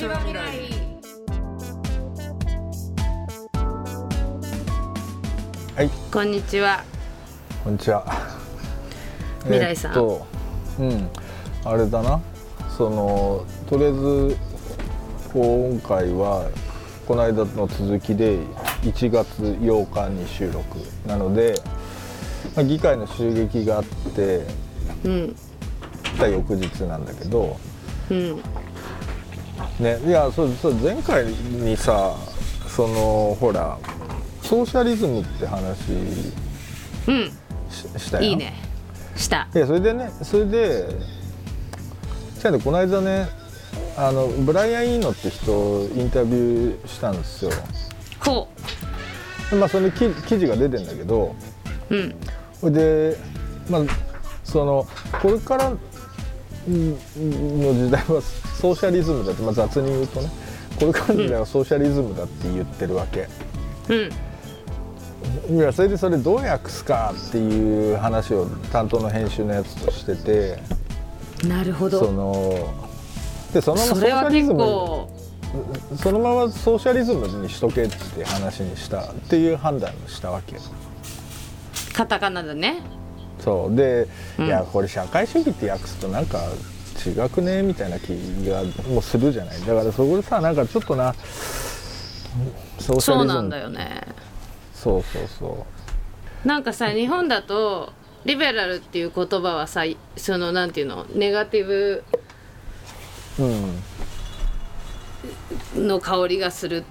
ちは未来はい。こんにちは。こんにちは。未来さん。えーっとうん。あれだな。そのとりあえず今回はこの間の続きで1月8日に収録。なので、まあ、議会の襲撃があってうん。た翌日なんだけどうんね。いやそうそう前回にさそのほらソーシャリズムって話うん。ししたよいいね。した。いやそれでねそれでじゃあねこの間ねあのブライアン・イーノって人インタビューしたんですよ。ほでまあそれで記記事が出てんだけど。ううん。それでまあそのこれからうんの時代はソーシャリズムだって、まあ、雑に言うとねこれからの時代はソーシャリズムだって言ってるわけ、うん。いやそれでそれどう訳すかっていう話を担当の編集のやつとしててそなるほど。のでそのままソーシャリズム構そのままソーシャリズムにしとけって話にしたっていう判断をしたわけカタカナだねそう。で、うん。いやこれ社会主義って訳すとなんか違くねみたいな気がもうするじゃない。だからそこでさなんかちょっとなソーシャリズム。そうなんだよね。そうそうそなんかさ日本だとリベラルっていう言葉はさそのなんていうのネガティブの香りがする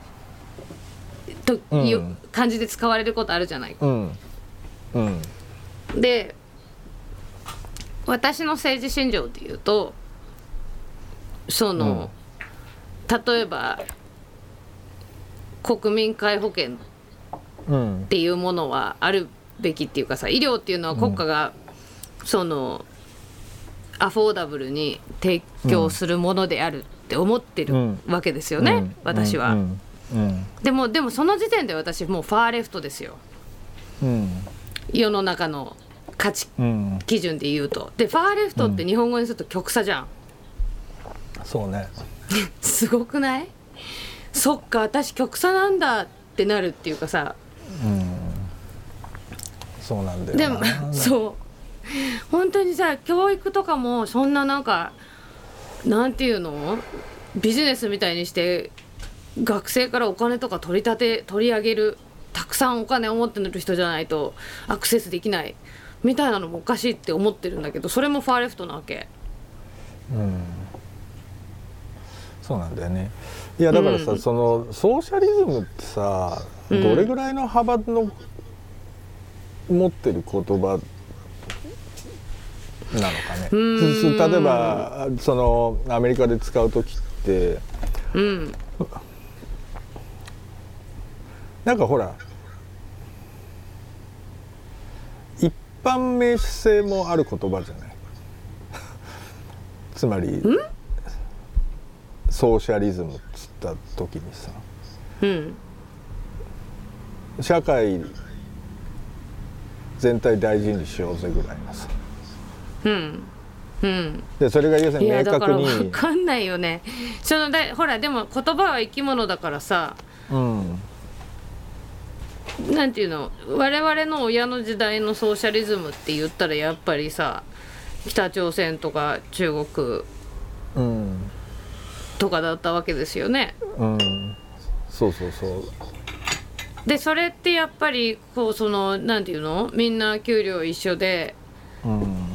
といううん。感じで使われることあるじゃない。うん。うん。で私の政治信条で言うとその、例えば国民皆保険うん。っていうものはあるべきっていうかさ医療っていうのは国家が、そのアフォーダブルに提供するものであるって思ってるうん。わけですよね、うん。私は、うん。うん。でもでもその時点で私もうファーレフトですよ。うん。世の中の価値うん。基準で言うと。でファーレフトって日本語にすると極左じゃん、そうね。すごくない？そっか私極左なんだってなるっていうかさ。うん。そうなんだよでもなそう。本当にさ教育とかもそんななんかなんていうの？ビジネスみたいにして学生からお金とか取り立て取り上げるたくさんお金を持ってる人じゃないとアクセスできないみたいなのもおかしいって思ってるんだけどそれもファーレフトなわけ。うん。そうなんだよね。いやだからさ、うん。そのソーシャリズムってさうん。どれぐらいの幅の持ってる言葉なのかね、うん。例えばそのアメリカで使う時ってうん。なんかほら般名詞性もある言葉じゃない？つまりソーシャリズムっつった時にさ。うん。社会全体大事にしようぜぐらいのさ。うん。うん。でそれが要するいに明やだから確に分かんないよね。そのだほらでも言葉は生き物だからさ。うんなんていうの？我々の親の時代のソーシャリズムって言ったらやっぱりさ北朝鮮とか中国うんとかだったわけですよね。うん。そうそうそう。でそれってやっぱりこうそのなんていうの？みんな給料一緒で、うん。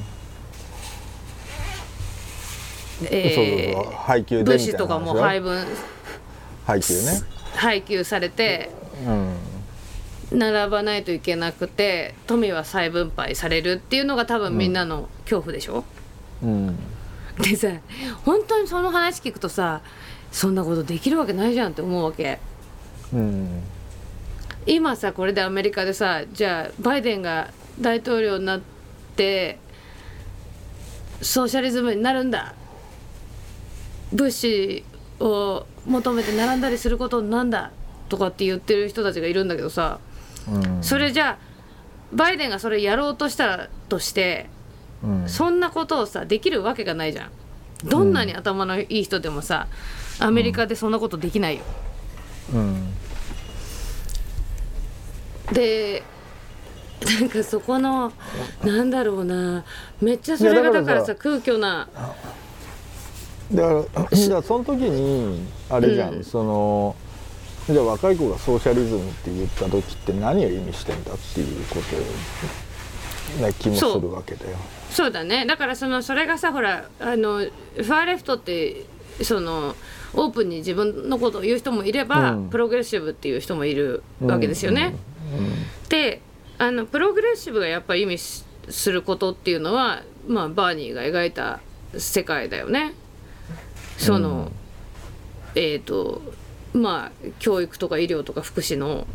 えそうそうそう。配給ー、でみたいな物資とかも話配分配給ね。配給されてうん並ばないといけなくて富は再分配されるっていうのが多分みんなの恐怖でしょ、うん。でさ本当にその話聞くとさそんなことできるわけないじゃんって思うわけ。うん。今さこれでアメリカでさじゃあバイデンが大統領になってソーシャリズムになるんだ。物資を求めて並んだりすることなんだとかって言ってる人たちがいるんだけどさうんそれじゃあバイデンがそれやろうとしたらとしてうん。そんなことをさできるわけがないじゃん。どんなに頭のいい人でもさ、アメリカでそんなことできないよ、うん。でなんかそこのなんだろうなめっちゃそれがだからさ空虚な。だからだからその時にあれじゃん、うん。そのじゃあ若い子がソーシャリズムって言った時って何を意味してんだっていうことな気もするわけだよ。そうだねだからそのそれがさほらあのファーレフトってそのオープンに自分のことを言う人もいれば、うんプログレッシブっていう人もいるわけですよね。であのプログレッシブがやっぱり意味しすることっていうのは、まあ、バーニーが描いた世界だよね。その、えっ、とまあ教育とか医療とか福祉の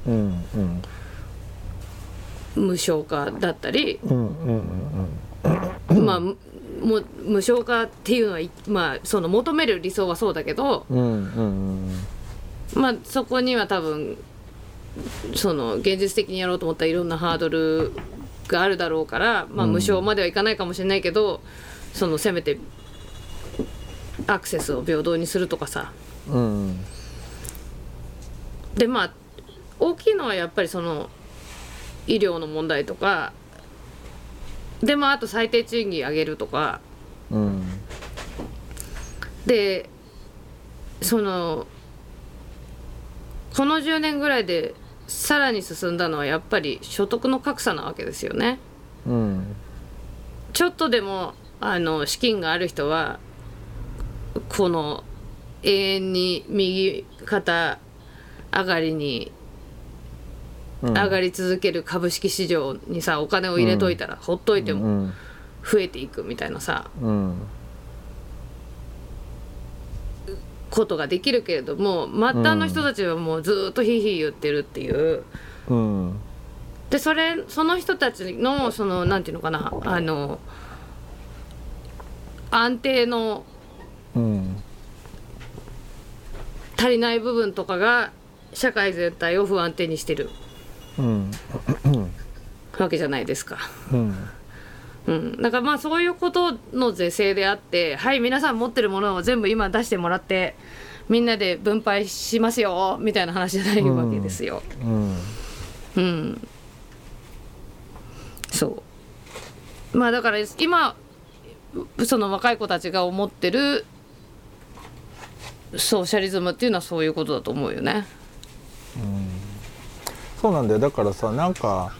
無償化だったり、まあむも無償化っていうのはいまあその求める理想はそうだけど、まあそこには多分その現実的にやろうと思ったらいろんなハードルがあるだろうから、まあ、無償まではいかないかもしれないけど、そのせめてアクセスを平等にするとかさうんでまあ大きいのはやっぱりその医療の問題とかでまああと最低賃金上げるとか。うん。でそのこの10年ぐらいでさらに進んだのはやっぱり所得の格差なわけですよね。うん。ちょっとでもあの資金がある人はこの永遠に右肩上がりにうん。上がり続ける株式市場にさお金を入れといたら、ほっといてもうん。増えていくみたいなさうん。ことができるけれども末端の人たちはもうずーっとヒーヒー言ってるっていう。うん。でそれその人たちのそのなんていうのかなあの安定のうん。足りない部分とかが社会全体を不安定にしてる。うん。わけじゃないですか。うん。うん、だからまあそういうことの是正であってはい皆さん持ってるものを全部今出してもらってみんなで分配しますよみたいな話じゃないわけですよ。うん。うん、そう。まあだから今その若い子たちが思ってるソーシャリズムっていうのはそういうことだと思うよね。そうなんだよだからさなんか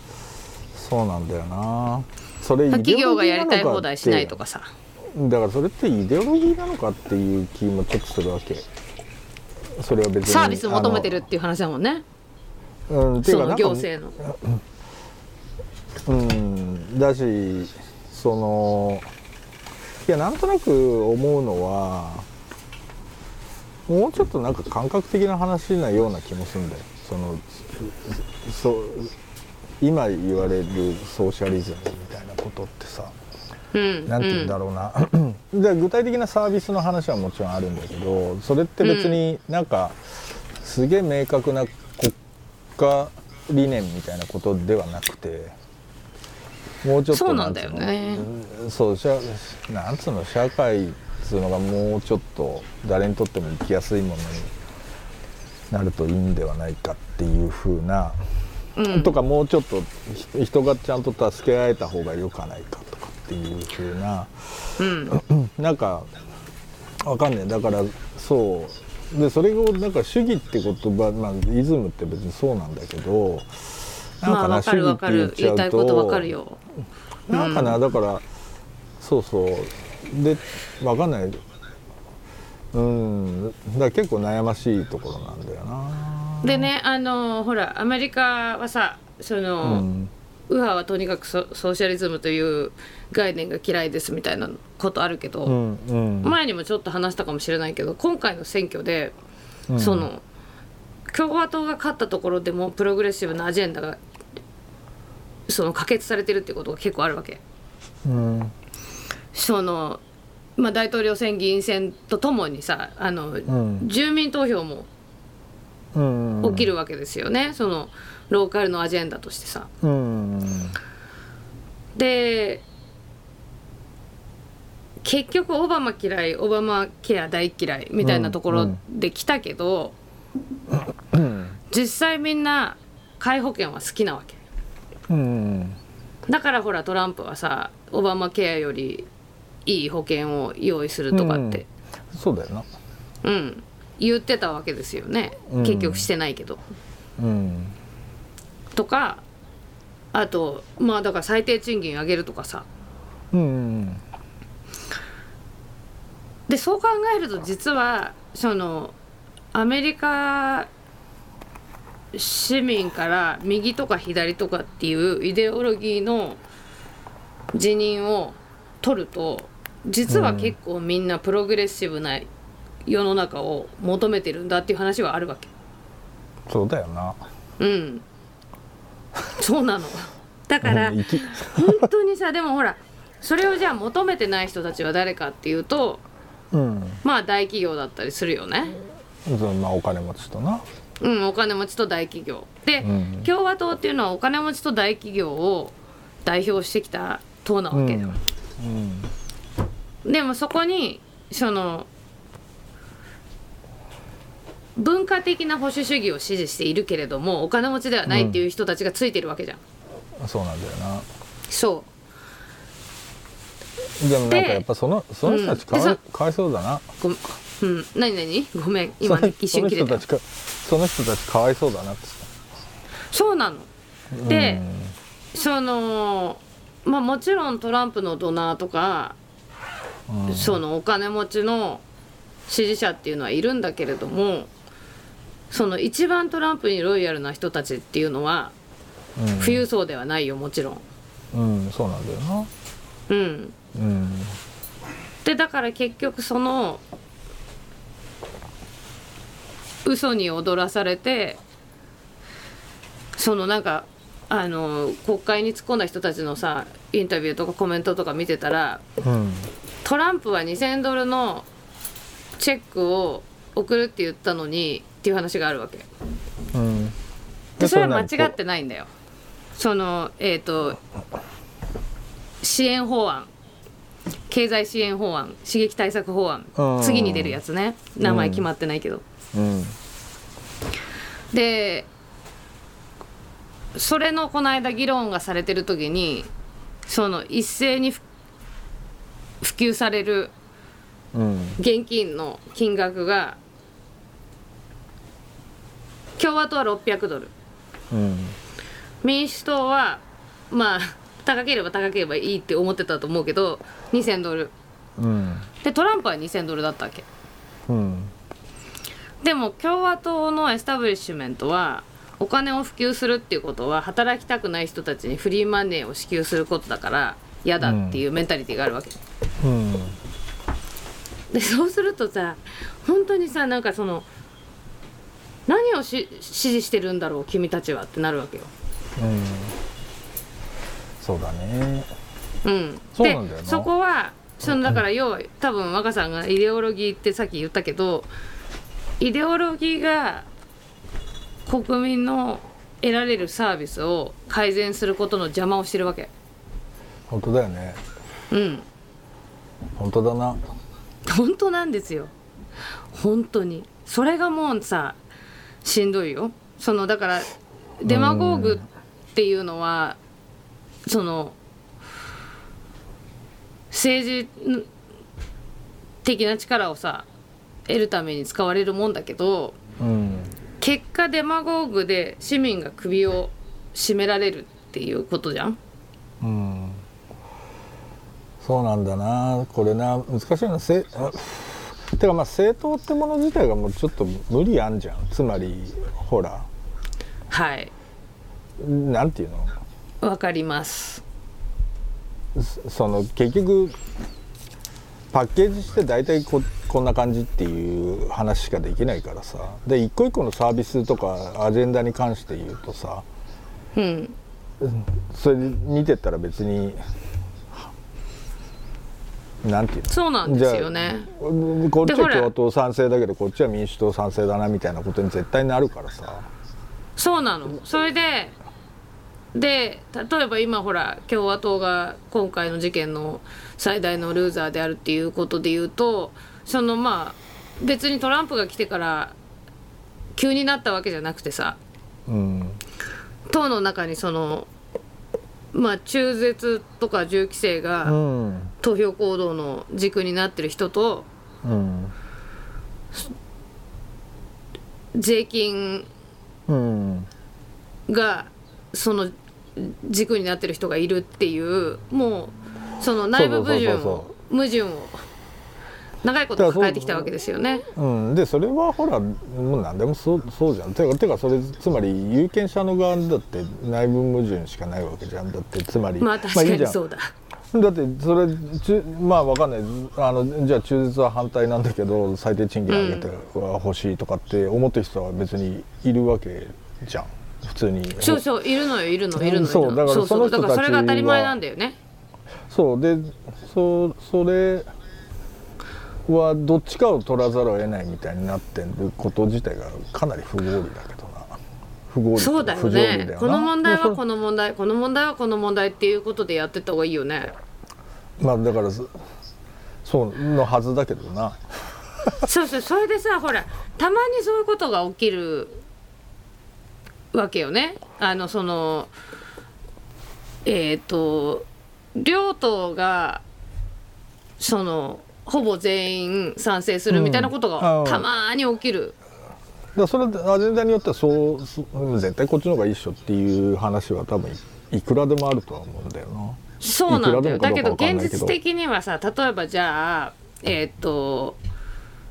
そうなんだよなそれ企業がやりたい放題しないとかさ。だからそれってイデオロギーなのかっていう気もちょっとするわけそれは別にサービス求めてるっていう話だもんね。うんていそうのかなんか行政の。うんだしそのいやなんとなく思うのはもうちょっとなんか感覚的な話なような気もするんだよそのそ今言われるソーシャリズムみたいなことってさうん、なんて言うんだろうな、で具体的なサービスの話はもちろんあるんだけどそれって別になんかすげえ明確な国家理念みたいなことではなくてもうちょっとそうなんだよね。そう社なんつうの社会っつうのがもうちょっと誰にとっても生きやすいものになるといいんではないかっていう風な、うんとかもうちょっとひ人がちゃんと助け合えた方がよかないかとかっていう風な。うん、なんかわかんない。だからそうでそれをなんか主義って言葉、まあ、イズムって別にそうなんだけどなんまあかな、わかる。わかる言いたいこと。なんかな、だからそうそう。でわかんない。うん。だ結構悩ましいところなんだよなでねあのほらアメリカはさその、うん。右派はとにかくソソーシャリズムという概念が嫌いですみたいなことあるけど、うんうん。前にもちょっと話したかもしれないけど今回の選挙で、うん。その共和党が勝ったところでもプログレッシブなアジェンダがその可決されてるっていうことが結構あるわけ。うん。そのまあ、大統領選議員選とともにさあの、ん。住民投票もうん起きるわけですよね、そのローカルのアジェンダとしてさ。うん。で結局オバマ嫌いオバマケア大嫌いみたいなところで来たけど、うん。実際みんな皆保険は好きなわけ。うん。だからほらトランプはさオバマケアよりいい保険を用意するとかって、そうだよな。うん言ってたわけですよね、うん。結局してないけど。うん。とかあとまあだから最低賃金上げるとかさ。うんでそう考えると実はそのアメリカ市民から右とか左とかっていうイデオロギーの辞任を取ると実は結構みんなプログレッシブな世の中を求めてるんだっていう話はあるわけ。そうだよな。うん。そうなの。だから 本当にさでもほらそれをじゃあ求めてない人たちは誰かっていうとうん。まあ大企業だったりするよね。そのまあお金持ちとな。うん、お金持ちと大企業。で、うん。共和党っていうのはお金持ちと大企業を代表してきた党なわけ、うんでもそこにその文化的な保守主義を支持しているけれどもお金持ちではないっていう人たちがついてるわけじゃん、うん。そうなんだよな。そでもなんかでやっぱそのその人たちかわ,、うん。でかわいそうだな。うごうん。何何？ごめん。今その一瞬切れた。その人たちかその人たちかわいそうだなって。そうなの。言ったでそのまあもちろんトランプのドナーとかうんうん。そのお金持ちの支持者っていうのはいるんだけれどもその一番トランプにロイヤルな人たちっていうのはうん。富裕層ではないよもちろん。うんそうなんだよな。うん、うん。でだから結局その嘘に踊らされてそのなんかあの国会に突っ込んだ人たちのさインタビューとかコメントとか見てたらうん。トランプは2000ドルのチェックを送るって言ったのにっていう話があるわけ。うん。でそれは間違ってないんだよ。そのえっ、と支援法案。経済支援法案。刺激対策法案。うん。次に出るやつね。名前決まってないけど、うん。でそれのこの間議論がされてる時にその一斉にふ普及されるうん。現金の金額が共和党は600ドル。うん民主党はまあ高ければ高ければいいって思ってたと思うけど2000ドル。うん。でトランプは2000ドルだったわけ。うん。でも共和党のエスタブリッシュメントはお金を普及するっていうことは働きたくない人たちに free money を支給することだから嫌だっていうメンタリティーがあるわけ、うん。でそうするとさ本当にさなんかその何をし支持してるんだろう君たちはってなるわけよ。うん。そうだね。うん、そうなんだよそこはそのだから要は多分若さんがイデオロギーってさっき言ったけどイデオロギーが国民の得られるサービスを改善することの邪魔をしてるわけ。本当だよね。うん。本当だな。本当なんですよ。本当に。それがもうさしんどいよ。そのだからデマゴーグっていうのはその政治的な力をさ得るために使われるもんだけどうん。結果デマゴーグで市民が首を絞められるっていうことじゃん。うん。そうなんだな。これな難しいな。せあてかまあ政党ってもの自体がもうちょっと無理あんじゃん。つまりほら。はい。なんていうの？わかります。そその結局パッケージして大体ここんな感じっていう話しかできないからさ。で一個一個のサービスとかアジェンダに関して言うとさ。うん。それで見てったら別になんていうの？そうなんですよね。こっちは共和党賛成だけどこっちは民主党賛成だなみたいなことに絶対なるからさ。そうなの。それでで例えば今ほら共和党が今回の事件の最大のルーザーであるっていうことで言うとそのまあ別にトランプが来てから急になったわけじゃなくてさうん。党の中にそのまあ中絶とか銃規制うがん投票行動の軸になってる人とうん税金うんがその軸になってる人がいるっていうもうその内部矛盾を矛盾を長いこと抱えてきたわけですよね。うん、でそれはほらもう何でもそうそうじゃん。てかてかそれつまり有権者の側だって内部矛盾しかないわけじゃん。だってつまりまあ確かにそうだ。だってそれまあわかんない。あのじゃあ中絶は反対なんだけど最低賃金上げては欲しいとかって思ってる人は別にいるわけじゃん。普通に。そうそういるのよいるのいるのいるの。そう。だからそのそれが当たり前なんだよね。そう。でそそれはどっちかを取らざるを得ないみたいになってること自体がかなり不合理だけど。な不合理そうだよねこの問題はでこの問題この問題はこの問題っていうことでやってった方がいいよね。そまあだからそそうのはずだけどなそうそうそれでさほらたまにそういうことが起きるわけよね。あのそのえっ、と両党がそのほぼ全員賛成するみたいなことうんがあたまに起きる。だそれアジェンダによってはそう絶対こっちの方がいいっしょっていう話は多分いいくらでもあるとは思うんだよな。そうなんだよ。だけど現実的にはさ例えばじゃあえっ、と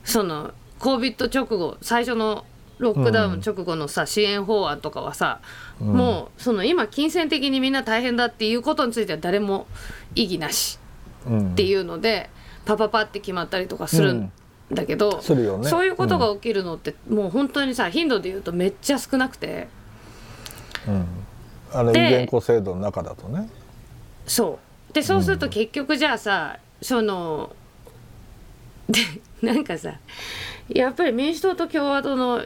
その COVID 直後最初のロックダウン直後のさ、支援法案とかはさ、もうその今金銭的にみんな大変だっていうことについては誰も異議なしうんっていうので、パパパって決まったりとかするんだけど、ね。そういうことが起きるのって、もう本当にさ頻度で言うとめっちゃ少なくて。うん。あので遺言子制度の中だとね。そう。でそうすると結局じゃあさ、その でなんかさやっぱり民主党と共和党の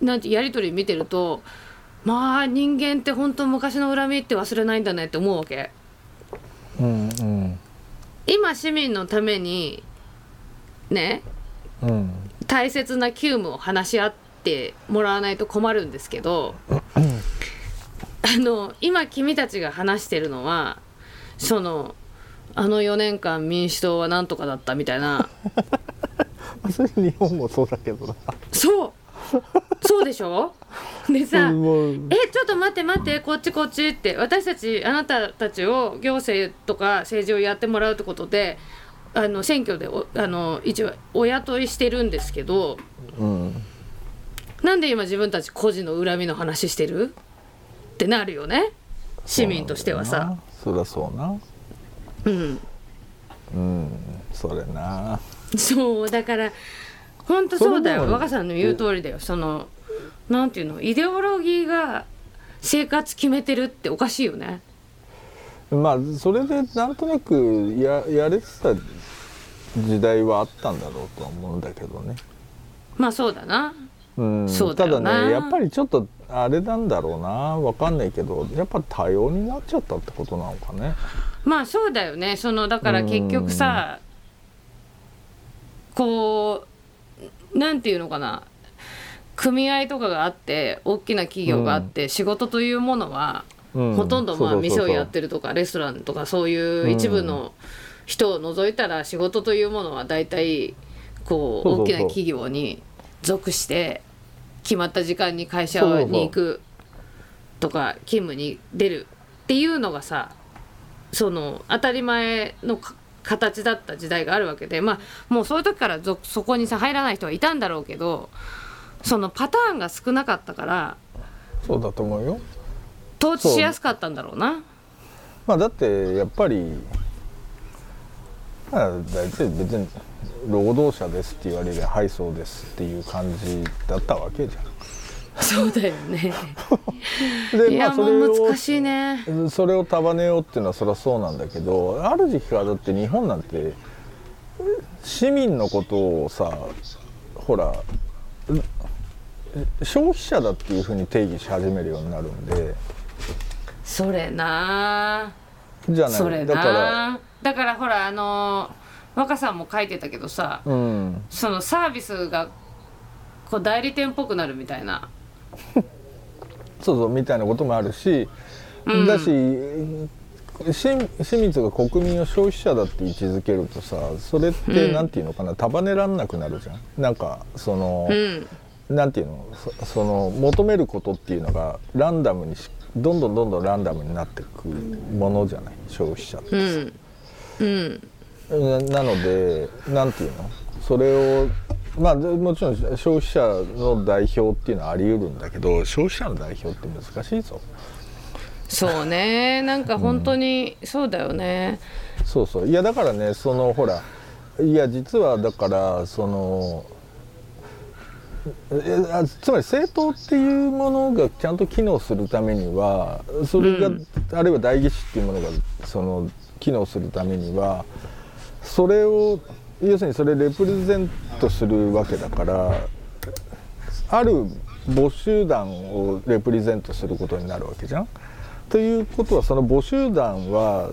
なんてやり取り見てるとまあ人間って本当昔の恨みって忘れないんだねって思うわけ。うんうん。今市民のためにねうん大切な急務を話し合ってもらわないと困るんですけどあの今君たちが話してるのはそのあの4年間民主党はなんとかだったみたいな。それ日本もそうだけどな。そう。そうでしょ？でさえちょっと待って待ってこっちこっちって私たちあなたたちを行政とか政治をやってもらうってことであの選挙でおあの一応お雇いしてるんですけどうん。なんで今自分たち個人の恨みの話してる？ってなるよね。市民としてはさ。そりゃそうな。うん。うんそれな。そうだから本当そうだよ。若さんの言う通りだよ。そのなんていうの？イデオロギーが生活決めてるっておかしいよね。まあそれでなんとなくややれてた時代はあったんだろうとは思うんだけどね。まあそうだな。うん。そうだただねやっぱりちょっとあれなんだろうな。わかんないけどやっぱ多様になっちゃったってことなのかね。まあそうだよね。そのだから結局さこうなんていうのかな。組合とかがあって大きな企業があって、仕事というものは、うん。ほとんどまあ店をやってるとかレストランとかそういう一部の人を除いたら仕事というものは大体こう大きな企業に属して決まった時間に会社に行くとか勤務に出るっていうのがさその当たり前のか形だった時代があるわけでまあもうそういう時からぞそこにさ入らない人はいたんだろうけどそのパターンが少なかったからそうだと思うよ。統治しやすかったんだろうな。まあだってやっぱりまあ大体別に労働者ですって言われりゃはいそうですっていう感じだったわけじゃそうだよね。ん。でいやもそれをう難しいね。それを束ねようっていうのはそりゃそうなんだけどある時期からだって日本なんて市民のことをさほらう消費者だっていうふうに定義し始めるようになるんでそれなじゃない。それだから。なだからほらあの若さんも書いてたけどさうん。そのサービスがこう代理店っぽくなるみたいな。そうそうみたいなこともあるし、うん。だしし清水が国民を消費者だって位置づけるとさそれってうん。なんていうのかな、束ねらんなくなるじゃん。なんかその、うん。なんていうのそその求めることっていうのがランダムにしどんどんどんどんランダムになっていくものじゃない消費者ってうん。うん。ななのでなんていうの？それをまあでもちろん消費者の代表っていうのはあり得るんだけど消費者の代表って難しいぞ。そうね。なんか本当にそうだよね。そうそう。いやだからねそのほらいや実はだからそのつまり政党っていうものがちゃんと機能するためにはそれが、うんあるいは代議士っていうものがその機能するためにはそれを要するにそれレプレゼントするわけだからある母集団をレプレゼントすることになるわけじゃん。ということはその母集団は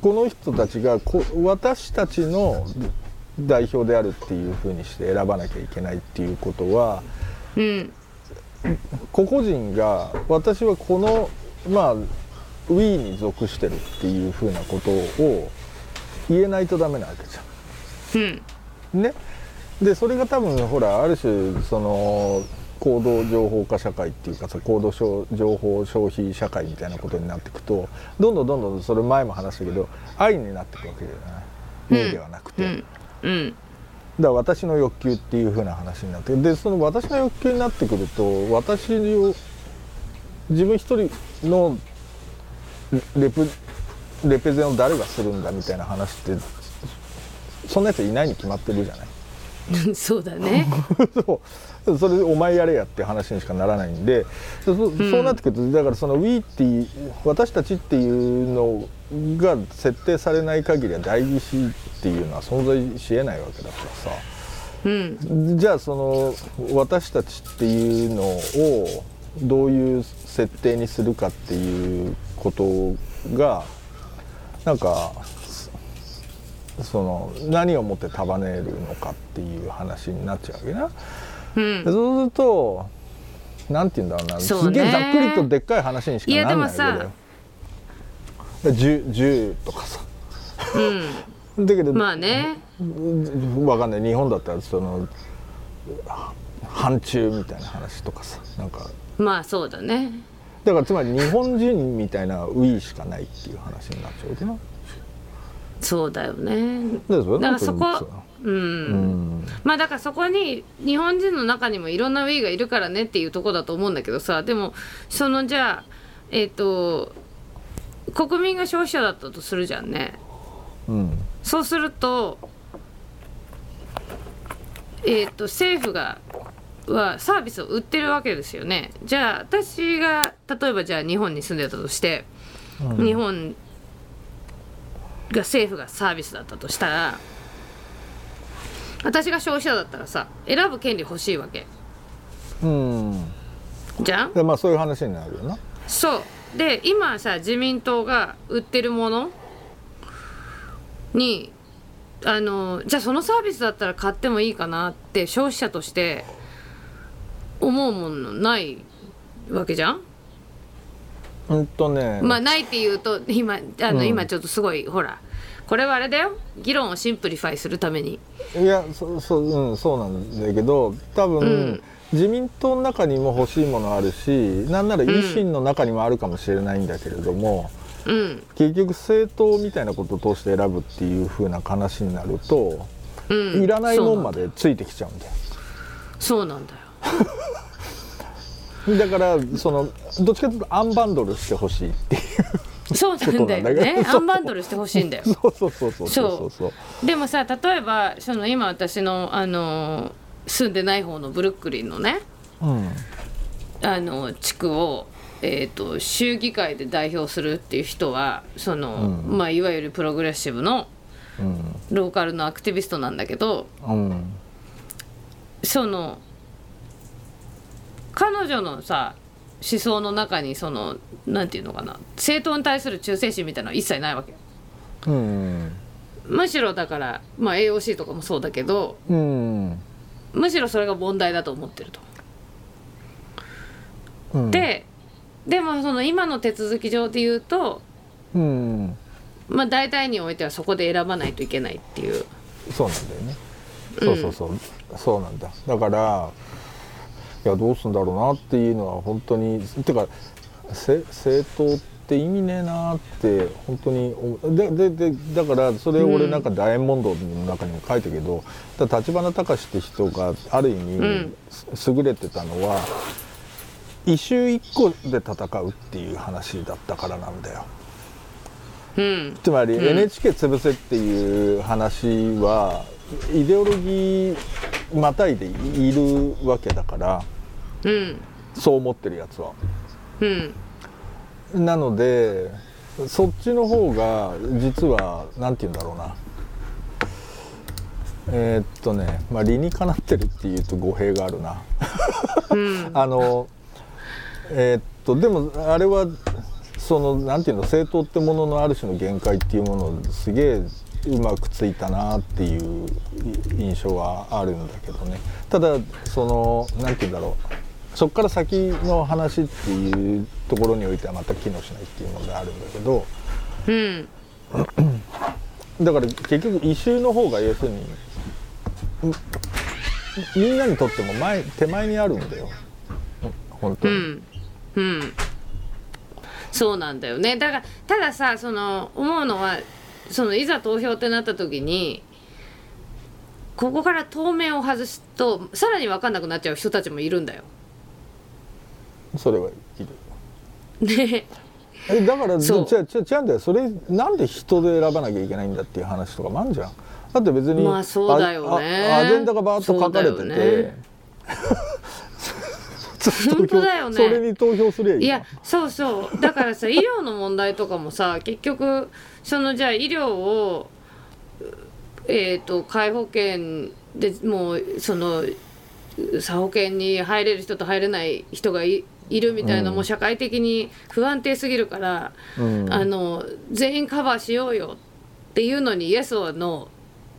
この人たちがこ私たちの代表であるっていうふうにして選ばなきゃいけないっていうことはうん。個々人が私はこのまあ We に属してるっていうふうなことを言えないとダメなわけじゃん。うん。ね、でそれが多分ほらある種その行動情報化社会っていうかさ行動消情報消費社会みたいなことになっていくとどんどんどんどんそれ前も話したけど愛になっていくわけじゃない、うん。ではなくて、うんうん。だから私の欲求っていう風な話になってでその私の欲求になってくると私を自分一人のレプレペゼンを誰がするんだみたいな話ってそんなやついないに決まってるじゃない。そうだね。そうそれでお前やれやって話にしかならないんでそ,、そうなってくるとだからその We っていう私たちっていうのが設定されない限りは代議士っていうのは存在しえないわけだからさ。うん。じゃあその私たちっていうのをどういう設定にするかっていうことがなんかその何をもって束ねるのかっていう話になっちゃうわけな。うん。でそうするとなんて言うんだろうな。すげえざっくりとでっかい話にしかならないわけだでよ。で銃銃とかさ。う だけど、んまあね。わかんない。日本だったらその反中みたいな話とかさ。なんか。まあそうだね。だからつまり日本人みたいなウィーしかないっていう話になっちゃうわけな。そうだよね。だからそこうん、うん。まあだからそこに日本人の中にもいろんなウィーがいるからねっていうとこだと思うんだけどさでもそのじゃあえっ、と国民が消費者だったとするじゃんね。うん。そうするとえっ、と政府がはサービスを売ってるわけですよね。じゃあ私が例えばじゃあ日本に住んでたとして、うん。日本が政府がサービスだったとしたら私が消費者だったらさ選ぶ権利欲しいわけ。うん。じゃん？でまあそういう話になるよな。そう。で今さ自民党が売ってるものにあのじゃあそのサービスだったら買ってもいいかなって消費者として思うものないわけじゃん？うんとね、まあないっていうと今あの、うん。今ちょっとすごいほらこれはあれだよ。議論を simplify するために。いやそそう,、うん、そうなんだけど多分、うん。自民党の中にも欲しいものあるしなんなら維新の中にもあるかもしれないんだけれども、うん。結局政党みたいなことを通して選ぶっていう風な話になると、うん。いらないもんまでついてきちゃうんだよ。そうなんだ。よ。だからそのどっちかというとアンバンドルしてほしいっていうそうなんだよね。アンバンドルしてほしいんだよ。そうそうそうそうそうそうでもさ例えばその今私のあの住んでない方のブルックリンのねうんあの地区を、えー、と州議会で代表するっていう人はその、うん。まあ、いわゆるプログレッシブのうん。ローカルのアクティビストなんだけどうん。その彼女のさ思想の中にそのなんていうのかな政党に対する忠誠心みたいなのは一切ないわけよ。うん。むしろだから、まあ、AOC とかもそうだけどうん。むしろそれが問題だと思ってると。うん。ででもその今の手続き上で言うと、うん。まあ、大体においてはそこで選ばないといけないっていう。そうなんだよね。そうそうそう、そうなんだ。だからいやどうすんだろうなっていうのは本当にてかせ政党って意味ねえなって本当に思でででだからそれ俺なんか大問答の中にも書いたけど立花隆って人がある意味、優れてたのは一周一個で戦うっていう話だったからなんだよ。うん。つまりうん。NHK 潰せっていう話はイデオロギーまたいでいるわけだからうんそう思ってるやつは。うんなのでそっちの方が実は何て言うんだろうなえーっとねまあ理にかなってるっていうと語弊があるな。うんあのえーっとでもあれはそのなんていうの政党ってもののある種の限界っていうものをすげえうまくついたなっていう印象はあるんだけどね。ただそのなんていうんだろう。そこから先の話っていうところにおいてはまた機能しないっていうのがあるんだけど。うん。だから結局異臭の方が要するにんみんなにとっても前手前にあるんだよ。本当に。うん。うん。そうなんだよね。だからたださその思うのはそのいざ投票ってなった時にここから当面を外すとさらに分かんなくなっちゃう人たちもいるんだよ。それはいる。ねえだからじゃそうじゃ違うんだよ。それなんで人で選ばなきゃいけないんだっていう話とかもあるじゃん。だって別にまあそうだよね。アジェンダがバーッと書かれてて、ね 本当だよね。それに投票すりゃいいいやそうそう。だからさ 医療の問題とかもさ結局そのじゃあ医療をえっ、と皆保険でもうその査保険に入れる人と入れない人がいいるみたいな、うん。もう社会的に不安定すぎるから、うん。あの全員カバーしようよっていうのにイエスはノ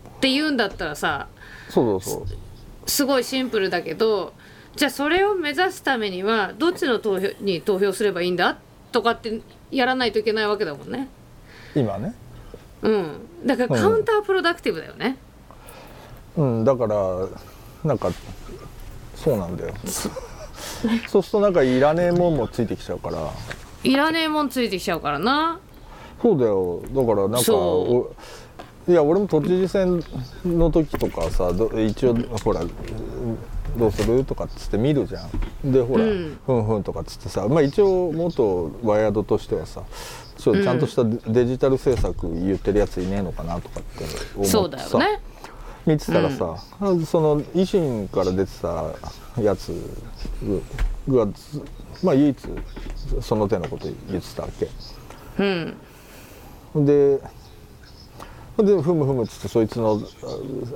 ーって言うんだったらさそうそうそう。すごいシンプルだけどじゃあそれを目指すためにはどっちの投票に投票すればいいんだとかってやらないといけないわけだもんね。今ね。うん、だからカウンタープロダクティブだよね。うん。だからなんかそうなんだよ。そうするとなんかいらねえもんもついてきちゃうから。いらねえもんついてきちゃうからな。そうだよ。だからなんかいや俺も都知事選の時とかさど一応ほらどうする？とかっつって見るじゃんでほら、うんふんふんとかっつってさまあ一応元ワイヤードとしてはさちょちゃんとしたデデジタル政策言ってるやついねえのかなとかって思そうってさ、だよね。見てたらさ、その維新から出てたやつがずまあ唯一その手のこと言ってたわけ。うん。ででふむふむっつってそいつのあ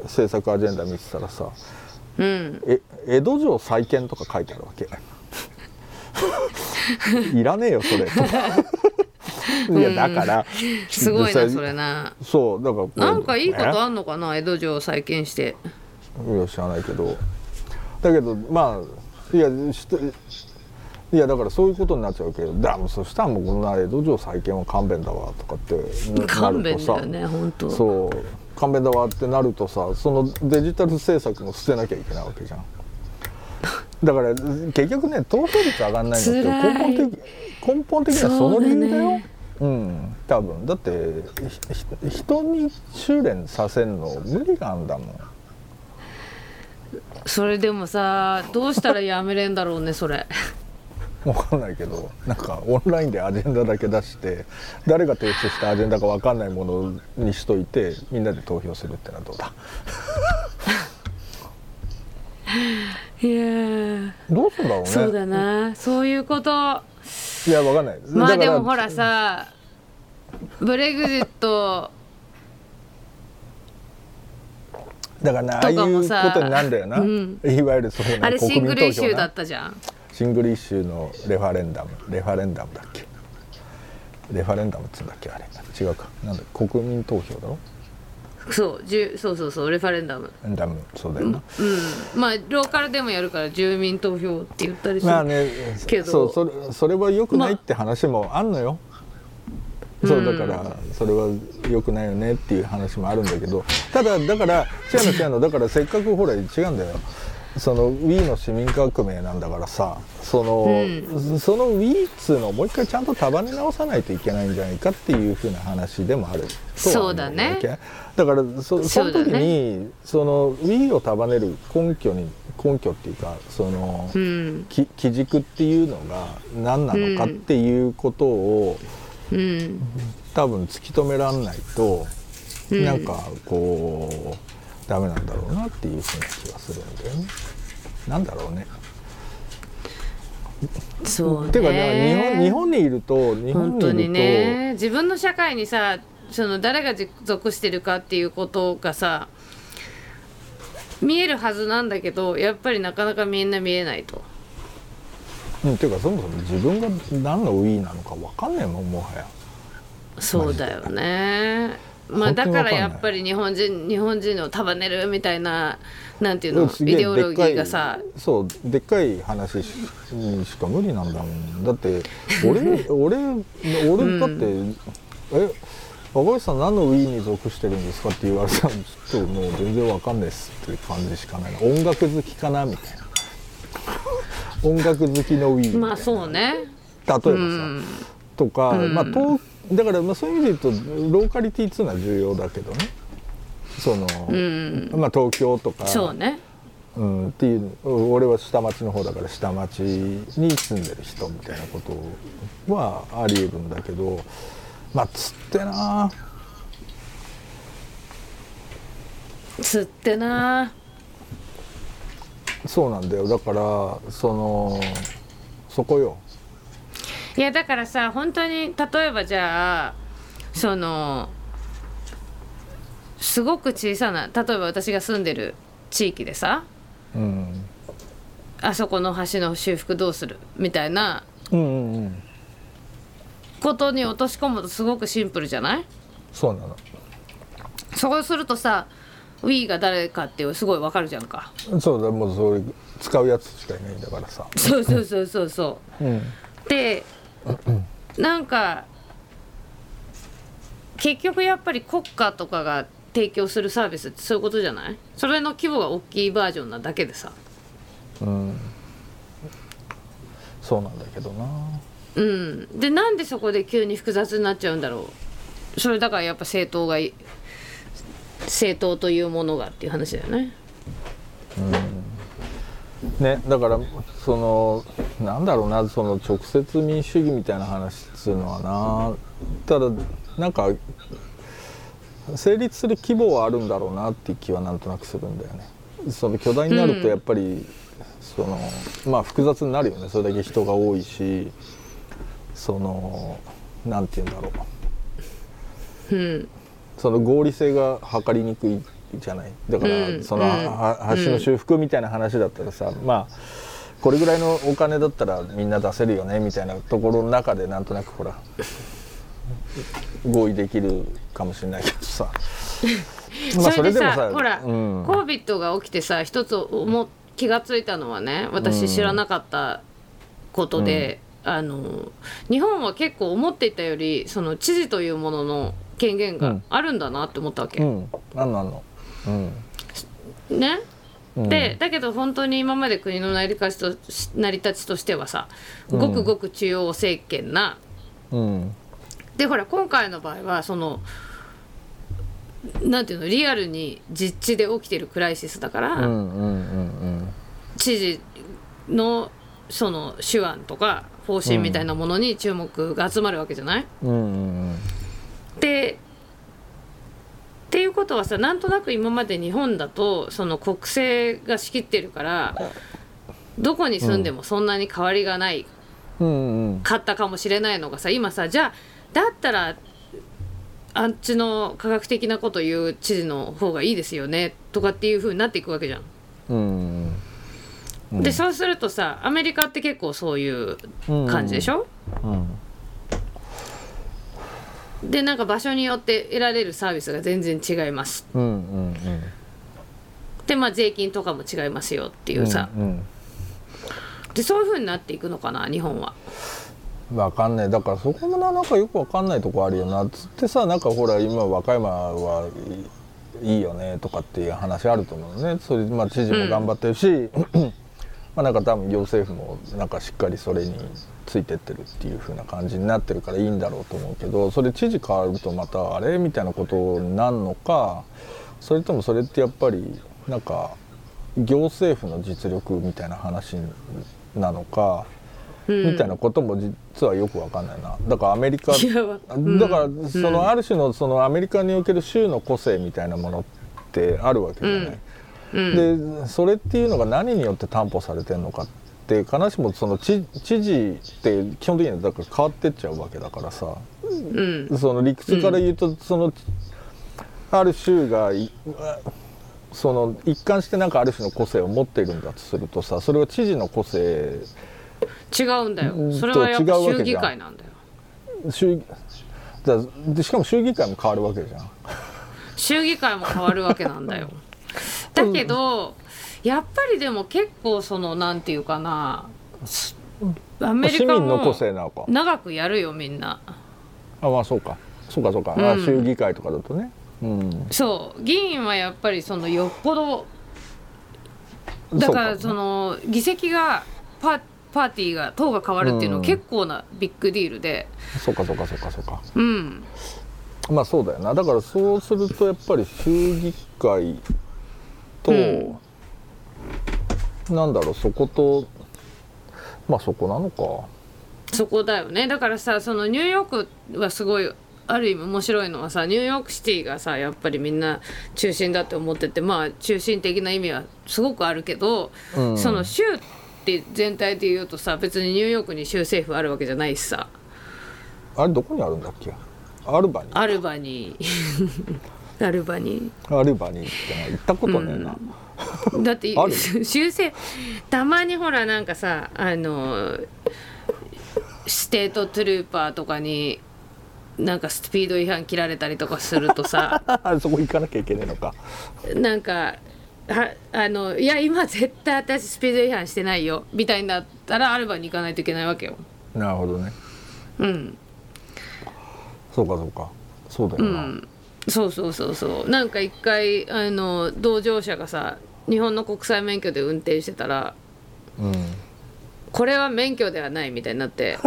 政策アジェンダ見てたらさうん。え江戸城再建とか書いてあるわけ？いらねえよそれとかいやだから、すごいなそれな。そうだからなんかいいことねあんのかな江戸城を再建して。いや知らないけどだけどまあいやしいやだからそういうことになっちゃうけどだそしたらもうこんな江戸城再建は勘弁だわとかってな勘弁なるとさだよね本当。そう勘弁だわってなるとさそのデジタル政策も捨てなきゃいけないわけじゃん。だから結局ね投票率上がんないのって辛い。根本的根本的にはその理由だよ。そうん。多分。だって人に修練させんの無理があんだもん。それでもさどうしたらやめれんだろうねそれ。わかんないけどなんかオンラインでアジェンダだけ出して誰が提出したアジェンダかわかんないものにしといてみんなで投票するってのはどうだ？いやー。どうすんだろうね。そうだな。そういうこと。いやわかんない。まあでもほらさブレグジット。だからなああいうことになんだよな、うん。いわゆるそうなあれシングルイシューだなったじゃん。シングルイシューのレファレンダムレファレンダムだっけ？レファレンダムっつうんだっけ？あれ。違うか。なんだ国民投票だろ？そうじゅそうそうそうレファレンダム。レンダム。そうだよな、うん。まあローカルでもやるから住民投票って言ったりする、まあねけど。そうそれそれは良くないって話もあ。んのよ、そうだからそれは良くないよねっていう話もあるんだけど。ただだから違うの違うの。だからせっかくほら違うんだよその Wii の市民革命なんだからさその、その Wii っつうのをもう一回ちゃんと束ね直さないといけないんじゃないかっていうふうな話でもあるそうだね。だからそその時にその Wii を束ねる根拠に根拠っていうかその、うん。き基軸っていうのが何なのかっていうことを、うん。多分突き止めらんないと、うん。なんかこうダメなんだろうなっていうふうな気がするんだよね。なんだろうね。そうねてかね日本日本にいると日本ににいると、ね自分の社会にさその誰が属してるかっていうことがさ見えるはずなんだけどやっぱりなかなかみんな見えないとうん、ていうかそもそも自分が何の Wii なのか分かんないもんもはや。そうだよねまあだからやっぱり日本人日本人を束ねるみたいななんていうのイデオロギーがさ。そうでっかい話しか無理なんだもん。だって俺 俺俺だって、え若林さん何の Wii に属してるんですかって言われたらちょっともう全然わかんないっす。っていう感じしかない。な音楽好きかなみたいな。音楽好きのたいな。まあそうね。例えばさ、うん。とか、うんまあ東だからまあそういう意味で言うとローカリティっていうのは重要だけどね。その、うん。まあ東京とか。そうね。うん、っていう俺は下町の方だから下町に住んでる人みたいなことはありえるんだけどまあつってな。つってな。そうなんだよ。だからそのそこよいやだからさ本当に例えばじゃあそのすごく小さな例えば私が住んでる地域でさうん。あそこの橋の修復どうする？みたいなことに落とし込むとすごくシンプルじゃない？そうなの。そうするとさ Wii が誰かっていうすごいわかるじゃんか。そうだもうそれ使うやつしかいないんだからさ。そうそうそうそうそう。ん。うでなんか結局やっぱり国家とかが提供するサービスってそういうことじゃない？それの規模が大きいバージョンなだけでさ。うん。そうなんだけどな。うん。でなんでそこで急に複雑になっちゃうんだろう？それだからやっぱ政党がい政党というものがっていう話だよね。ねだからそのなんだろうなその直接民主主義みたいな話っつうのはな。ただなんか成立する規模はあるんだろうなっていう気はなんとなくするんだよね。その巨大になるとやっぱり、そのまあ複雑になるよね。それだけ人が多いしそのなんて言うんだろう。うん。その合理性が測りにくいじゃない。だから、うん。その、橋の修復みたいな話だったらさ、まあこれぐらいのお金だったらみんな出せるよねみたいなところの中でなんとなくほら合意できるかもしれないけどさ。まあそれでさもほら、うん、COVID が起きてさ一つ思気がついたのはね私知らなかったことで、あの日本は結構思っていたよりその知事というものの権限があるんだなって思ったわけ。うん。なんなんの？うん。ね？うんでだけど本当に今まで国の成り立ちとし成り立ちとしてはさごくごく中央政権な、うん。でほら今回の場合はそのなんていうのリアルに実地で起きてるクライシスだから、知事のその手腕とか方針みたいなものに注目が集まるわけじゃない、でっていうことはさなんとなく今まで日本だとその国政が仕切ってるからどこに住んでもそんなに変わりがないうんうん。かったかもしれないのがさ今さじゃあだったらあっちの科学的なこと言う知事の方がいいですよねとかっていう風になっていくわけじゃん。うんうん。うん。でそうするとさアメリカって結構そういう感じでしょ、うんでなんか場所によって得られるサービスが全然違います。うんうんうん。でまあ税金とかも違いますよっていうさ、うんうん。でそういう風になっていくのかな日本は。わかんない。だからそこもななんかよくわかんないとこあるよなつってさなんかほら今和歌山はいいよねとかっていう話あると思うね。それまあ知事も頑張ってるし、まあなんか多分行政府もなんかしっかりそれについてってるっていう風な感じになってるからいいんだろうと思うけどそれ知事変わるとまたあれ？みたいなことになるのか？それともそれってやっぱりなんか行政府の実力みたいな話なのか？うん。みたいなことも実はよくわかんないな。だからアメリカうん。だからそのある種のそのアメリカにおける州の個性みたいなものってあるわけじゃない、うん。でそれっていうのが何によって担保されてるのかって必ずしもその知知事って基本的にはだから変わってっちゃうわけだからさ。うん。その理屈から言うと、そのある州がいその一貫してなんかある種の個性を持っているんだとするとさそれは知事の個性違うんだよ。うん。それはやっぱと違うわけじゃん。州議会なんだよ州だでしかも州議会も変わるわけじゃん。州議会も変わるわけなんだよ。だけどやっぱりでも結構そのなんていうかなアメリカも性なのか長くやるよみんな。あまあそうか。そうかそうか、うん。あ州議会とかだとね。うん。そう議員はやっぱりそのよっぽどだからうその議席がパパーティーが党が変わるっていうのはうん。結構なビッグディールで。そうかそうかそうかそうか。うん。まあそうだよな。だからそうするとやっぱり州議会と、うんなんだろうそことまあそこなのか。そこだよね。だからさそのニューヨークはすごいある意味面白いのはさニューヨークシティがさやっぱりみんな中心だって思っててまあ中心的な意味はすごくあるけど、うん。その州って全体で言うとさ別にニューヨークに州政府あるわけじゃないしさ。あれどこにあるんだっけ？アルバニー アルバニー。アルバニアルバニーって行ったことねえな、ーだってある？州政たまにほらなんかさあの state trooper とかになんかスピード違反切られたりとかするとさ。そこ行かなきゃいけないのか。なんかはあのいや今絶対私スピード違反してないよ。みたいになったらアルバニーに行かないといけないわけよ。なるほどね。うん、そうかそうか。そうだよな、うん、そうそうそうそう。なんか一回あの同乗者がさ日本の国際免許で運転してたらうん。これは免許ではないみたいになって。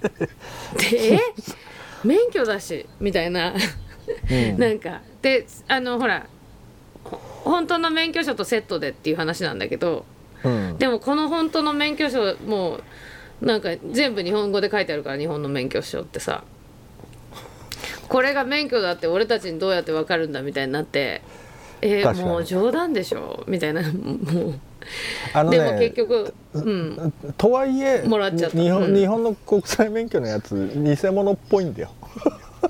でえ？免許だしみたいな。うん。なんかであのほらほ本当の免許証とセットでっていう話なんだけどうん。でもこの本当の免許証もうなんか全部日本語で書いてあるから日本の免許証ってさこれが免許だって俺たちにどうやって分かるんだみたいになってえーもう冗談でしょ？みたいな。もあのうでも結ね局うん。とはいえもらっちゃった。日本,、うん。日本の国際免許のやつ偽物っぽいんだよ。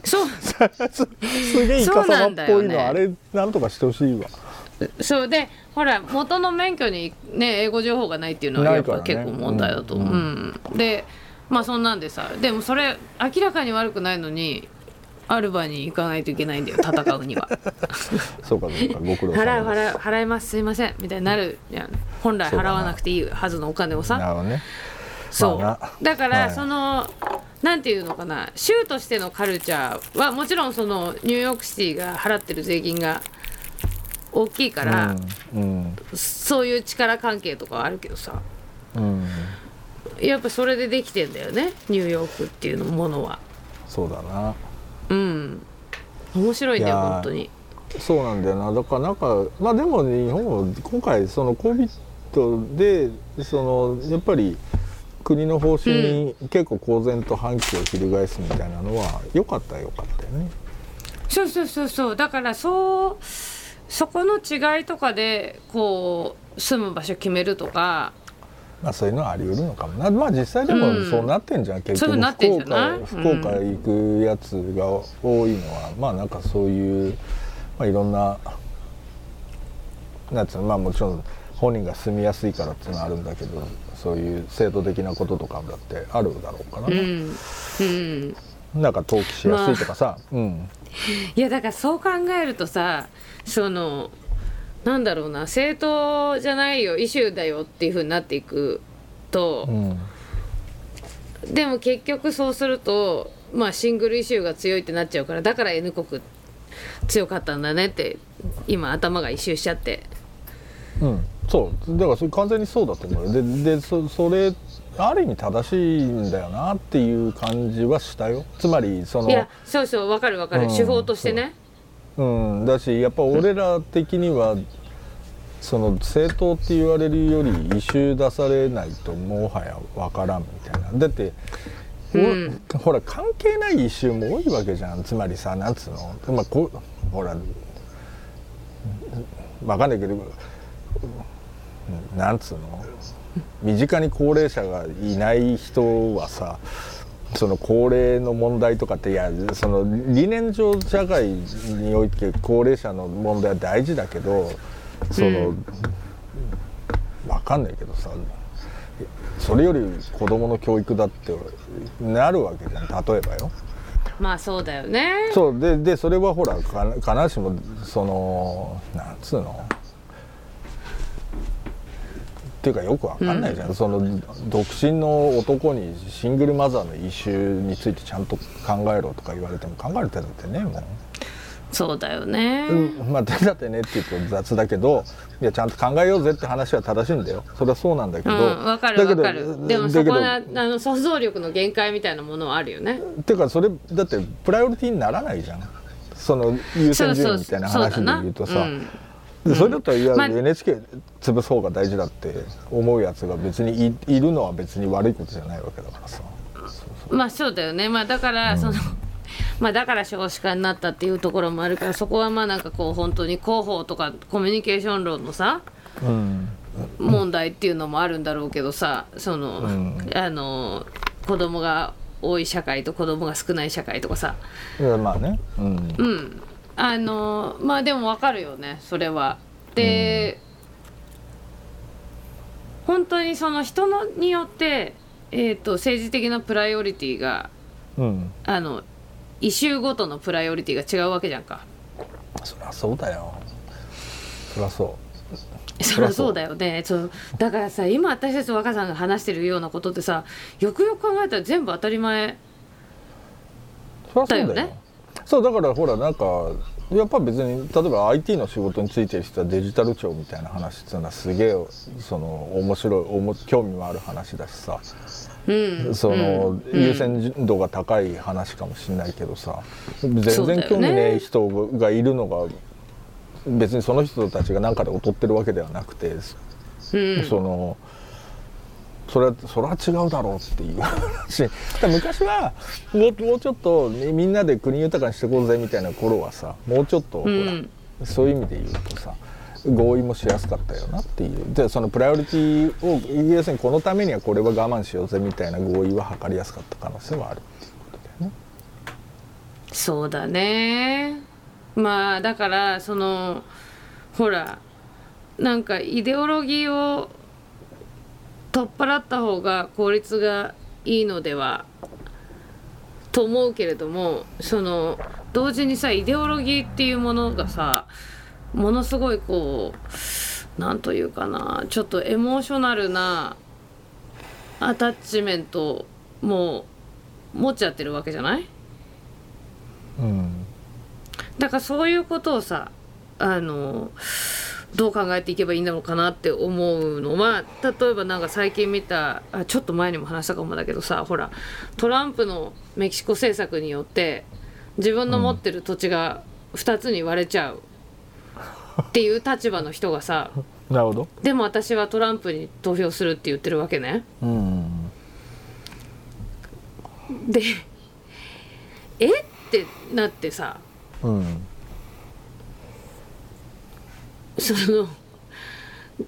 そう。すすげえイカサマっぽいの、そうなんだよね。あれなんとかしてほしいわ。そう。でほら元の免許にね英語情報がないっていうのはやっぱ結構問題だと思う、ううん。でまあそんなんでさでもそれ明らかに悪くないのにアルバに行かないといけないんだよ戦うには。そうかそうかご苦労払う払う払いますすいません。みたいになる。じゃん本来払わなくていいはずのお金をなさ。るほどねそう、まあな。だから、はい。そのなんていうのかな。州としてのカルチャーはもちろんそのニューヨークシティが払ってる税金が大きいから、うんそういう力関係とかはあるけどさ。うん、うん、やっぱそれでできてんだよねニューヨークっていうのものは。そうだなうん。面白いんだよいやー。本当に。そうなんだよな。だからなんかまあでも日本も今回その COVID でそのやっぱり国の方針に結構公然と反旗を翻すみたいなのは良かったは良かったよね。そうそうそうそう。だからそうそこの違いとかでこう住む場所決めるとかまあそういうのはあり得るのかもな。まあ実際でもうん。そうなってんじゃん、結局そうん福じゃない？岡福岡行くやつが多いのは、まあなんかそういう、まあ、いろんななんつうのまあもちろん本人が住みやすいからっていうのはあるんだけどそういう制度的なこととかだってあるだろうから。ね、うん。うん。なんか登記しやすいとかさ、うん。いやだからそう考えるとさそのなんだろうな政党じゃないよイシューだよっていうふうになっていくとう、ん。でも結局そうするとまあシングルイシューが強いってなっちゃうからだから N 国強かったんだねって今頭が一周しちゃって。うん、そう。だからそれ完全にそうだと思うよ。ででそそれある意味正しいんだよなっていう感じはしたよ。つまりそのいやそうそうわかるわかる、うん。手法としてねうん、だしやっぱ俺ら的には、その政党って言われるより異臭出されないともはや分からんみたいな。だって、ほうん。ほら関係ない異臭も多いわけじゃん。つまりさなんつうの、まあ、こほら分かんないけどなんつうの？身近に高齢者がいない人はさその高齢の問題とかっていやその理念上社会において高齢者の問題は大事だけどその、うんわかんないけどさそれより子供の教育だってなるわけじゃん例えばよ。まあそうだよねそうででそれはほらか必ずしもそのなんつうの？っていうかよくわかんないじゃん、その独身の男にシングルマザーの異臭についてちゃんと考えろとか言われても考える手だってねもそうだよね、う、うん。まあ手だってねって言うと雑だけどいやちゃんと考えようぜって話は正しいんだよ。それはそうなんだけど、うん、わかるだけどわかるでもそこはあの想像力の限界みたいなものはあるよね。ていうかそれだってプライオリティにならないじゃん。その優先順位みたいな話で言うとさでそれだったらいや、まあ NHK 潰す方が大事だって思うやつが別にいいるのは別に悪いことじゃないわけだからさ。まあそうだよね。まあだからその、まあだから少子化になったっていうところもあるからそこはまあなんかこう本当に広報とかコミュニケーション論のさうん。問題っていうのもあるんだろうけどさその、うん。あの子供が多い社会と子供が少ない社会とかさ。まあね。うん。うんあのまあでもわかるよねそれは。で、本当にその人のによって、えー、と政治的なプライオリティがうん。あの異臭ごとのプライオリティが違うわけじゃんか。そりゃそうだよ。そりゃそそりゃそう。だよね。そうだからさ今私たち若さんが話してるようなことってさよくよく考えたら全部当たり前だよねそうだからほらなんかやっぱ別に例えば IT の仕事についてる人はデジタル庁みたいな話っていうのはすげえその面白いおも興味もある話だしさ。うん。その、うん。優先度が高い話かもしれないけどさ。全然興味ねえ人がいるのが別にその人たちが何かで劣ってるわけではなくて、うん。そのそれはそれは違うだろうっていう話。昔はもうもうちょっとみみんなで国豊かにしていこうぜみたいな頃はさもうちょっと、ほらうん。そういう意味で言うとさ合意もしやすかったよなっていう。でそのプライオリティを要するにこのためにはこれは我慢しようぜみたいな合意は図りやすかった可能性はあるっていうことだよね。そうだね。まあだからそのほらなんかイデオロギーを取っ払った方が効率がいいのではと思うけれどもその同時にさイデオロギーっていうものがさものすごいこうなんというかなちょっとエモーショナルなアタッチメントも持っちゃってるわけじゃない？うん。だからそういうことをさあのどう考えていけばいいのかなって思うのは例えばなんか最近見たあちょっと前にも話したかもだけどさほらトランプのメキシコ政策によって自分の持ってる土地が2つに割れちゃうっていう立場の人がさ なるほど。でも私はトランプに投票するって言ってるわけね。うんでえ？ってなってさうんその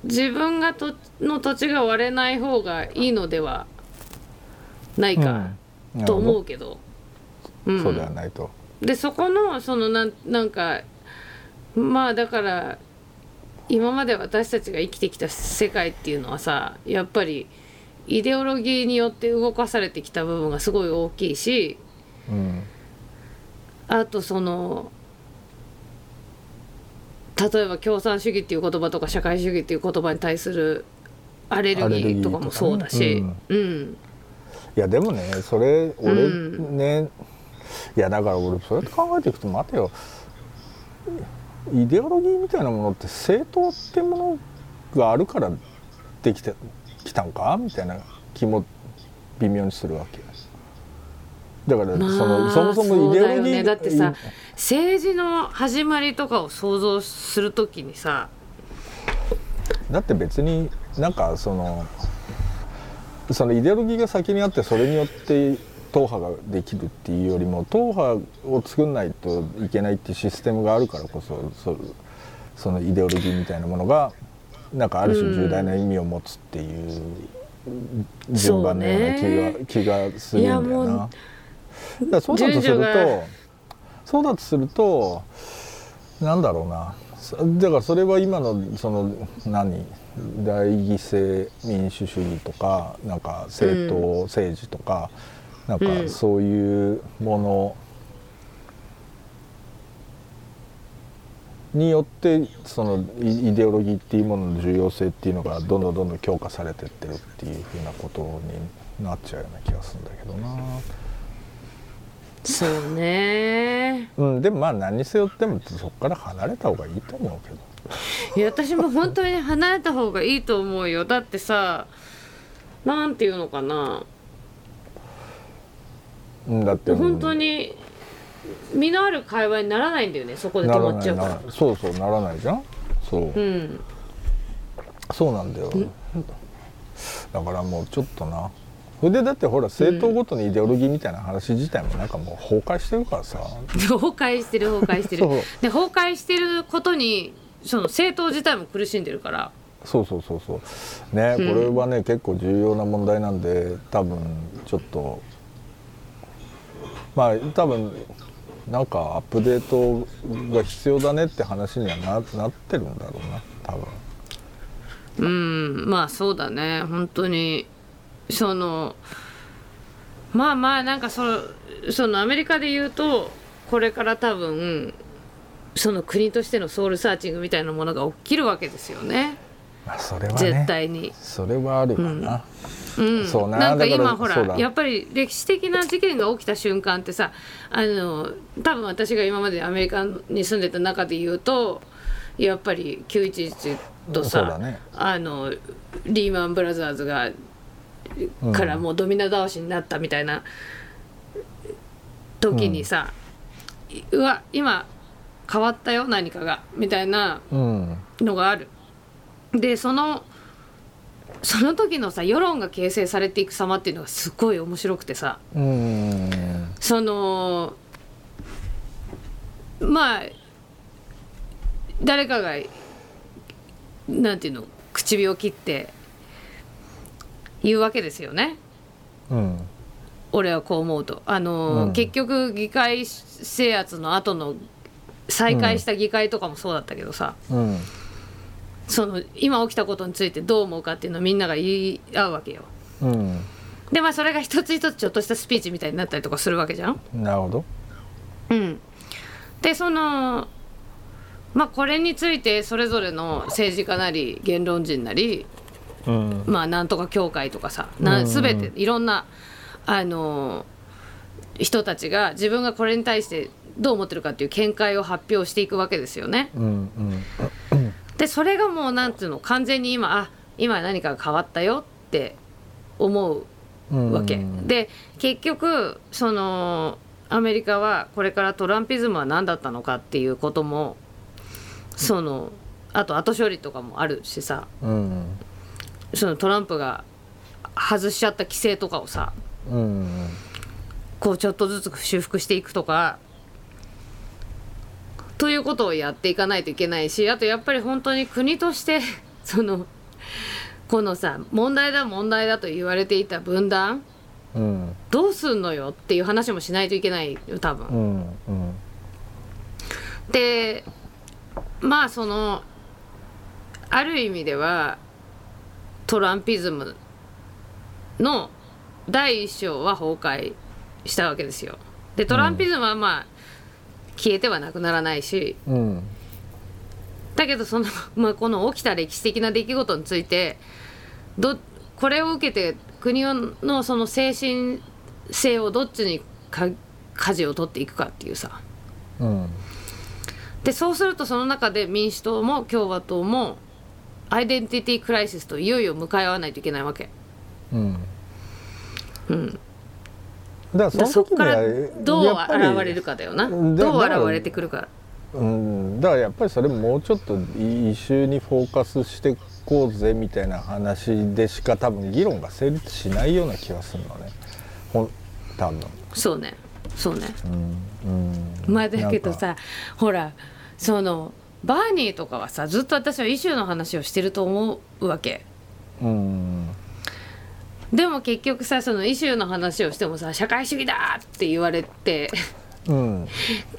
自分がとの土地が割れない方がいいのではないか、うん。と思うけど、うん。そうではないと。でそこのそのなんなんかまあだから今まで私たちが生きてきた世界っていうのはさやっぱりイデオロギーによって動かされてきた部分がすごい大きいしうん。あとその例えば共産主義っていう言葉とか社会主義っていう言葉に対するアレルギーーとかもそうだし。とうん。いやでもねそれ俺うんね、いやだから俺そうやって考えていくと待てよ。イデオロギーみたいなものって政党ってものがあるからできてきたんか？みたいな気も微妙にするわけ。だからそまの、あそもそもイデオロギーね。だってさ政治の始まりとかを想像するときにさだって別になんかそのそのイデオロギーが先にあってそれによって党派ができるっていうよりも党派を作んないといけないっていうシステムがあるからこそそそのイデオロギーみたいなものがなんかある種重大な意味を持つっていう順番のような気が,、気がするんだよな。だそうだとするとそうだとするとなんだろうな。そだからそれは今のその何？代議制民主主義とかなんか政党政治とか、なんかうん。そういうものによってそのイイデオロギーっていうものの重要性っていうのがどんどんどんどん強化されてってるっていうふうなことになっちゃうような気がするんだけどな。そうね。うん、でもまあ何にせよってもそこから離れた方がいいと思うけど。いや私も本当に離れた方がいいと思うよ。だってさなんていうのかな。うんだって。本当に身のある会話にならないんだよねそこで止まっちゃうから。そうそうならないじゃん。そう、うん。そうなんだよ。だからもうちょっとなそれでだってほら政党ごとにイデオロギーみたいな話自体もなんかもう崩壊してるからさ、崩壊してる崩壊してる。で崩壊してることにその政党自体も苦しんでるから。そうそうそうそう。ね、うんこれはね結構重要な問題なんで多分ちょっとまあ多分なんかアップデートが必要だねって話にはななってるんだろうな多分。うんまあそうだね。本当にそのまあまあなんかそのそのアメリカで言うとこれから多分その国としてのソウルサーチングみたいなものが起きるわけですよね。まあそれはね絶対に。それはあるかな、うん、そうななんか今ほらやっぱり歴史的な事件が起きた瞬間ってさあの多分私が今までアメリカに住んでた中で言うとやっぱり911とさ、ね。あのリーマンブラザーズがうんからもうドミノ倒しになったみたいな時にさ、うわ今変わったよ何かがみたいなうん。のがある。でそのその時のさ世論が形成されていく様っていうのがすごい面白くてさ。うん。そのまあ誰かがなんていうの唇を切って言うわけですよね。うん。俺はこう思うと。あの、うん。結局議会制圧の後の再開した議会とかもそうだったけどさ、うん。その今起きたことについてどう思うかっていうのをみんなが言い合うわけよ。うん。でまあそれが一つ一つちょっとしたスピーチみたいになったりとかするわけじゃん。なるほど。うん、でそのまあこれについてそれぞれの政治家なり言論人なりうん。まあなんとか協会とかさうん。な全ていろんなあの人たちが自分がこれに対してどう思ってるかっていう見解を発表していくわけですよね。うんうん。でそれがもうなんていうの完全に今あ今何かが変わったよって思ううん。わけ、で結局そのアメリカはこれからトランピズムは何だったのかっていうこともそのあと後処理とかもあるしさ。うんそのトランプが外しちゃった規制とかをさうんこうちょっとずつ修復していくとかということをやっていかないといけないしあとやっぱり本当に国として そのこのさ問題だ問題だと言われていた分断うんどうすんのよっていう話もしないといけないよ多分。うんうんでまあそのある意味ではトランピズムの第一章は崩壊したわけですよ。でトランピズムはまあ、消えてはなくならないし。うん。だけどその、まあ、この起きた歴史的な出来事についてどこれを受けて国のその精神性をどっちにか舵を取っていくかっていうさ。うん。でそうするとその中で民主党も共和党もアイデンティティクライシスといよいよ向かい合わないといけないわけ。うん。うん、だからだそこからどう現れるかだよな。うんどう現れてくるか。うん、だからやっぱりそれもうちょっとイシューにフォーカスしていこうぜみたいな話でしか多分議論が成立しないような気がするのね。ほん多分。そうね。そうね。うん。うん。まあだけどさほらそのバーニーとかはさずっと私はイシューの話をしてると思うわけ。うんでも結局さそのイシューの話をしてもさ社会主義だって言われてうん。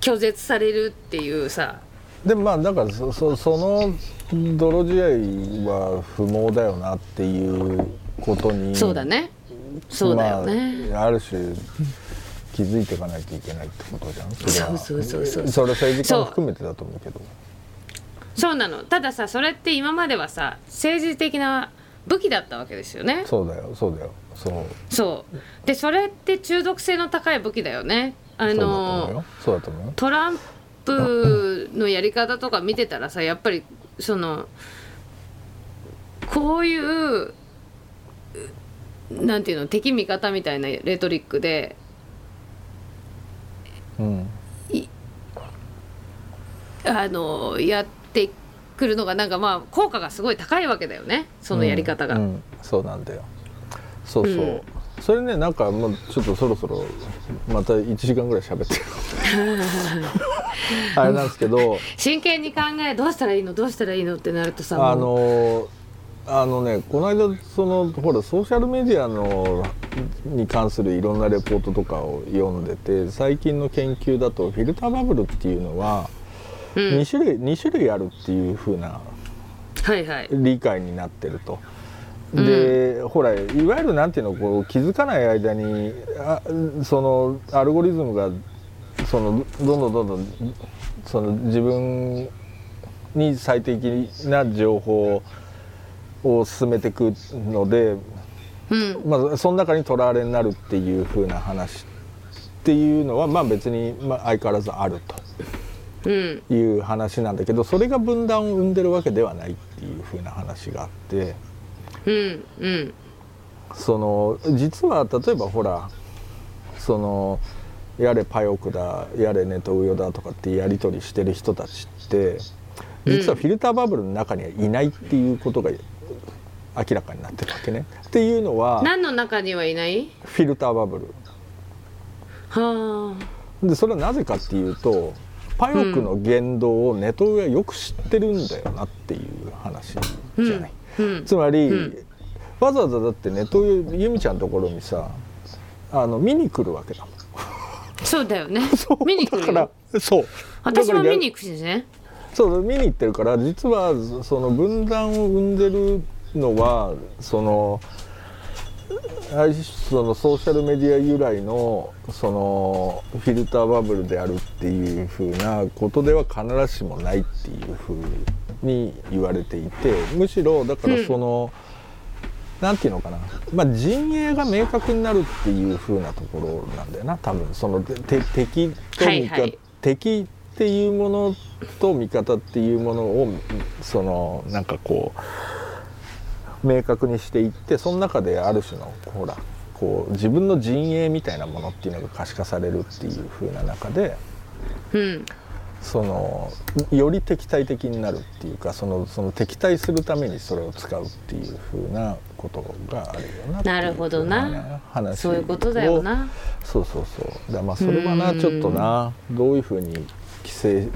拒絶されるっていうさ。でもまあだからそそその泥仕合は不毛だよなっていうことにそうだね。そうだよね、まあ、ある種気づいていかないといけないってことじゃん。それは。そうそうそうそう。それは政治家も含めてだと思うけどそうなの。たださそれって今まではさ政治的な武器だったわけですよね。そうだよそうだよ。そう。そう。でそれって中毒性の高い武器だよね。あのトランプのやり方とか見てたらさやっぱりそのこういうなんていうの敵味方みたいなレトリックでうん。あのやってくるのがなんかまあ効果がすごい高いわけだよね。そのやり方が。うんうん。そうなんだよ。そうそう、うん。それねなんかもうちょっとそろそろまた1時間ぐらい喋ってる。あれなんですけど。真剣に考えどうしたらいいのどうしたらいいのってなるとさあのあのねこの間そのほらソーシャルメディアのに関するいろんなレポートとかを読んでて最近の研究だとフィルターバブルっていうのはうん2種類、二種類あるっていう風なはいはい。理解になってると。で、ほらいわゆるなんていうのこう気づかない間にあそのアルゴリズムがそのどんどんどんどんその自分に最適な情報を進めていくので、うん。まあ、その中にとらわれになるっていう風な話っていうのはまあ別に、まあ、相変わらずあるうんという話なんだけどそれが分断を生んでるわけではないっていう風な話があって。うん。うん。その実は例えばほらそのやれパヨクだやれネトウヨだとかってやり取りしてる人たちって実はフィルターバブルの中にはいないっていうことが明らかになってるわけね。っていうのは何の中にはいない？フィルターバブル。はでそれはなぜかっていうとパヨクの言動をネトウヨはよく知ってるんだよなっていう話じゃない。つまり、うん。わざわざだってネトウヨユミちゃんのところにさあの見に来るわけだもん。そうだよね。見に来るだからよそう。私も見に行くしね。そう見に行ってるから実はその分断を生んでるのはそのそのソーシャルメディア由来のそのフィルターバブルであるっていうふうなことでは必ずしもないっていうふうに言われていてむしろだからその、なんていうのかな、まあ、陣営が明確になるっていう風なところなんだよな。多分そのて敵と味方、敵っていうものと味方っていうものをそのなんかこう明確にしていってその中である種のほらこう自分の陣営みたいなものっていうのが可視化されるっていう風な中でうん。そのより敵対的になるっていうかそのその敵対するためにそれを使うっていう風なことがあるよななるほどな。話そういうことだよな。そうそうそう。だまあそれはなうんちょっとなどういうふうに規制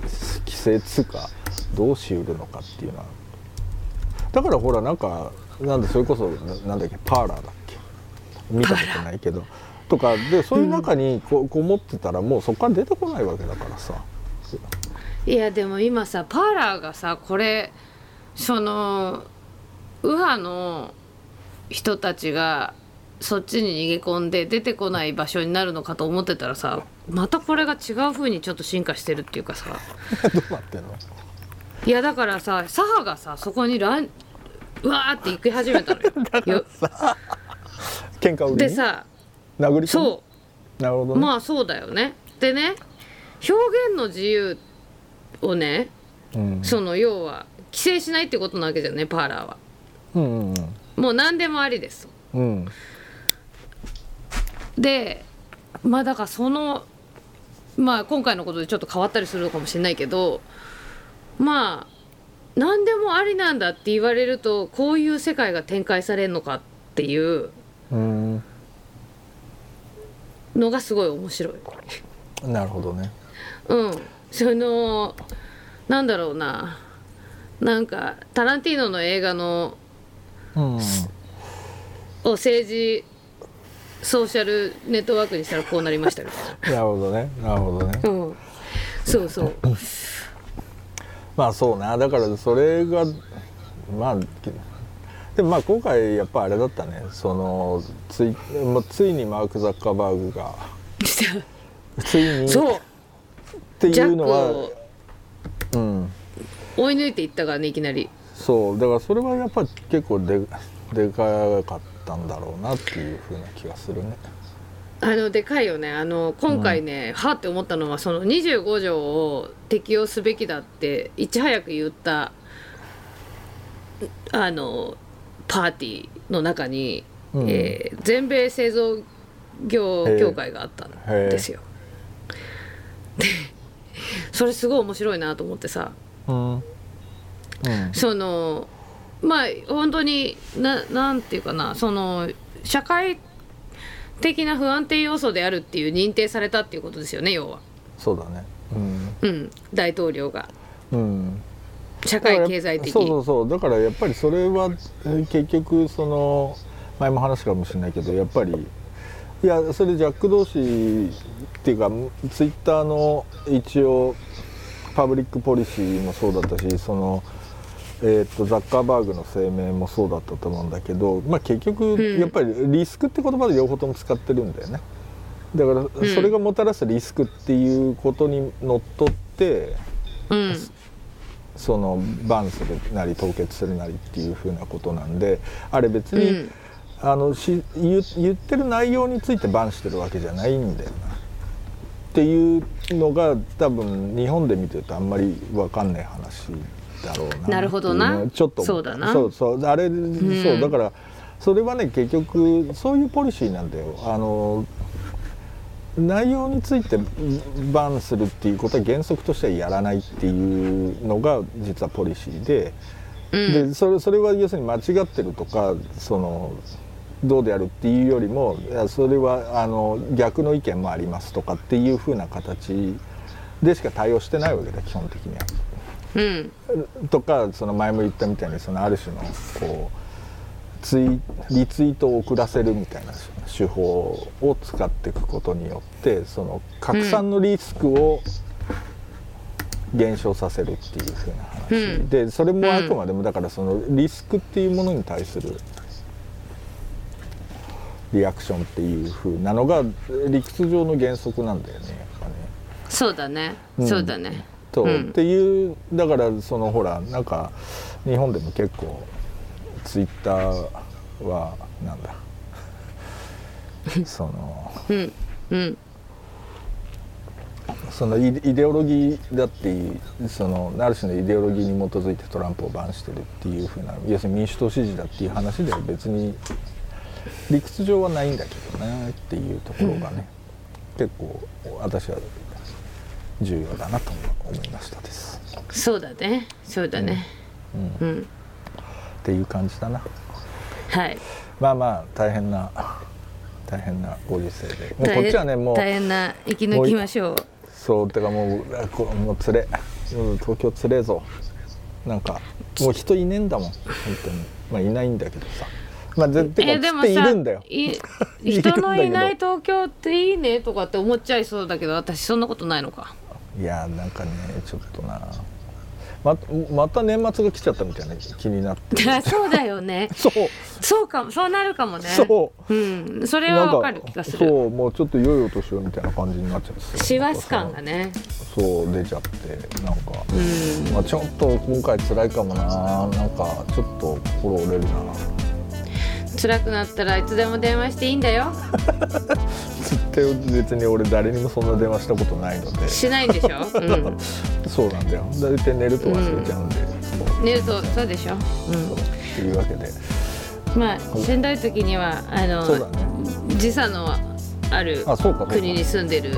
規制つうかどうしうるのかっていうのは。だからほらなんかなんでそれこそななんだっけパーラーだっけ？見たことないけど。とかでそういう中にここもってたらもうそこから出てこないわけだからさ。いやでも今さパーラーがさこれその右派の人たちがそっちに逃げ込んで出てこない場所になるのかと思ってたらさまたこれが違う風にちょっと進化してるっていうかさ。どうなってんの？いやだからさ左派がさそこにランうわーって行き始めたのよ。よ。喧嘩売りにでさ殴りそう。なるほどね、まあそうだよね。でね表現の自由をねうん、その要は規制しないってことなわけじゃんねパーラーは。うんうんもう何でもありです。とうんうん。でまあだからそのまあ今回のことでちょっと変わったりするのかもしれないけどまあ何でもありなんだって言われるとこういう世界が展開されるのかっていううんのがすごい面白い。なるほどね。うん、そのなんだろうな。なんかタランティーノの映画のうん。を政治ソーシャルネットワークにしたらこうなりましたみたいな。るほどね。なるほどね。な、うん、そうそう まあそうな。だからそれがまあでもまあ今回やっぱあれだったね。そのついもうついにマーク・ザッカーバーグが ついにっそうてジャックいうのはをうん。追い抜いていったからねいきなり。そう。だからそれはやっぱり結構ででかかったんだろうなっていうふうな気がするねあのでかいよね。あの今回ね、はって思ったのはその25条を適用すべきだっていち早く言ったあのパーティーの中に、うん。えー全米製造業協会があったんですよ。でそれすごい面白いなと思ってさ。うん。うん。そのまあ本当にななんていうかなその社会的な不安定要素であるっていう認定されたっていうことですよね要は、そうだね。うん、大統領が。うん。うん社会経済的。そうそうそう。だからやっぱりそれはえー結局その前も話したかもしれないけどやっぱりいやそれジャック同士っていうかツイッターの一応パブリックポリシーもそうだったしその、えー、とザッカーバーグの声明もそうだったと思うんだけど、まあ、結局ん。やっぱりリスクって言葉で両方とも使ってるんだよね。だからそれがもたらすリスクっていうことにのっとって、うん。そのバンするなり凍結するなりっていうふうなことなんであれ別に、うん。あのし言言ってる内容についてバンしてるわけじゃないんだよな。っていうのが多分日本で見てるとあんまり分かんない話だろうななるほどな。ちょっとそうだな。そうそう。あれ、そうだからそれはね結局そういうポリシーなんだよ。あの内容についてバンするっていうことは原則としてはやらないっていうのが実はポリシーで,、うん。でそれそれは要するに間違ってるとかそのどうであるっていうよりもいやそれはあの逆の意見もありますとかっていうふうな形でしか対応してないわけだ基本的には。うん。とかその前も言ったみたいにそのある種のこうツイリツイートを遅らせるみたいな手法を使っていくことによってその拡散のリスクを減少させるっていうふうな話、うんでそれもあくまでもだからそのリスクっていうものに対するリアクションっていうふうなのが理屈上の原則なんだよねやっぱね。そうだね、うん。そうだねと、うん。っていうだからそのほらなんか日本でも結構ツイッターはなんだ そのうん。うん。そのイイデオロギーだっていうそのある種のイデオロギーに基づいてトランプをバンしてるっていうふうな要するに民主党支持だっていう話では別に理屈上はないんだけどねっていうところがね、結構私は重要だなと思いましたです。そうだね。そうだね。うん。うん、っていう感じだな。はい。まあまあ大変な大変なご時世で。もうこっちはねもう大変な生き抜きましょう。そうてかもうあこもうつれうん東京つれえぞ。なんかもう人いねえんだもん。本当に。まあいないんだけどさ。まあぜてかつっているんだよ。人のいない東京っていいねとかって思っちゃいそうだけど私そんなことないのかいやなんかねちょっとな。ままた年末が来ちゃったみたいな気になって。そうだよね。そう。そうかもそうなるかもね。そう。うん。それはわかる気がする。そうもうちょっと良いお年をみたいな感じになっちゃって。師走感がね。そう出ちゃってなんか、うん。まあ、ちょっと今回辛いかもな。なんかちょっと心折れるな。辛くなったらいつでも電話していいんだよ。つ って別に俺誰にもそんな電話したことないので。しないんでしょ、うん、そうなんだよ。大体寝ると忘れちゃうんで、そう寝るとそうでしょ、そう。っていうわけで。うん、まあしんどい時にはあのね。時差のあるあそうかそうか。国に住んでる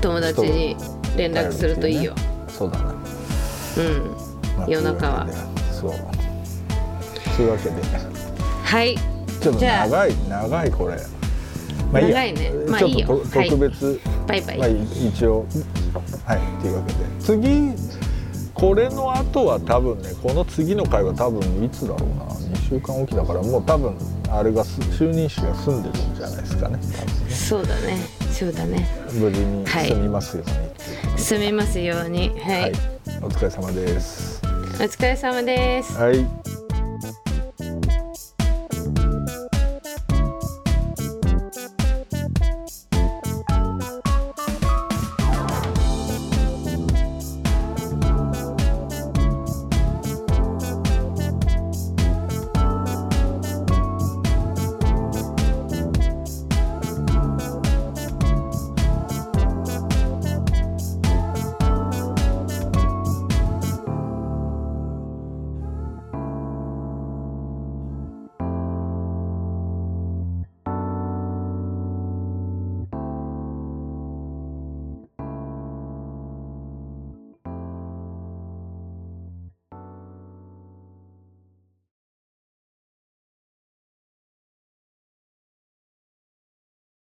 友達に連絡するといいよ、そうだな、うん。まあ夜中は。そう。そういうわけで。はい。ちょっとじゃあ。長い長いこれまあいいや長いね。まあちょっといいよとはい。特別、バイバイ、まあ一応。はいっていうわけで。次これの後は多分ねこの次の回は多分いつだろうな。2週間おきだからもう多分あれがす就任者が住んでるんじゃないですかね。ねそうだね。そうだね。無事にはい。住みますように。っていう住みますように。はい、はい、お疲れ様です。お疲れ様です。はい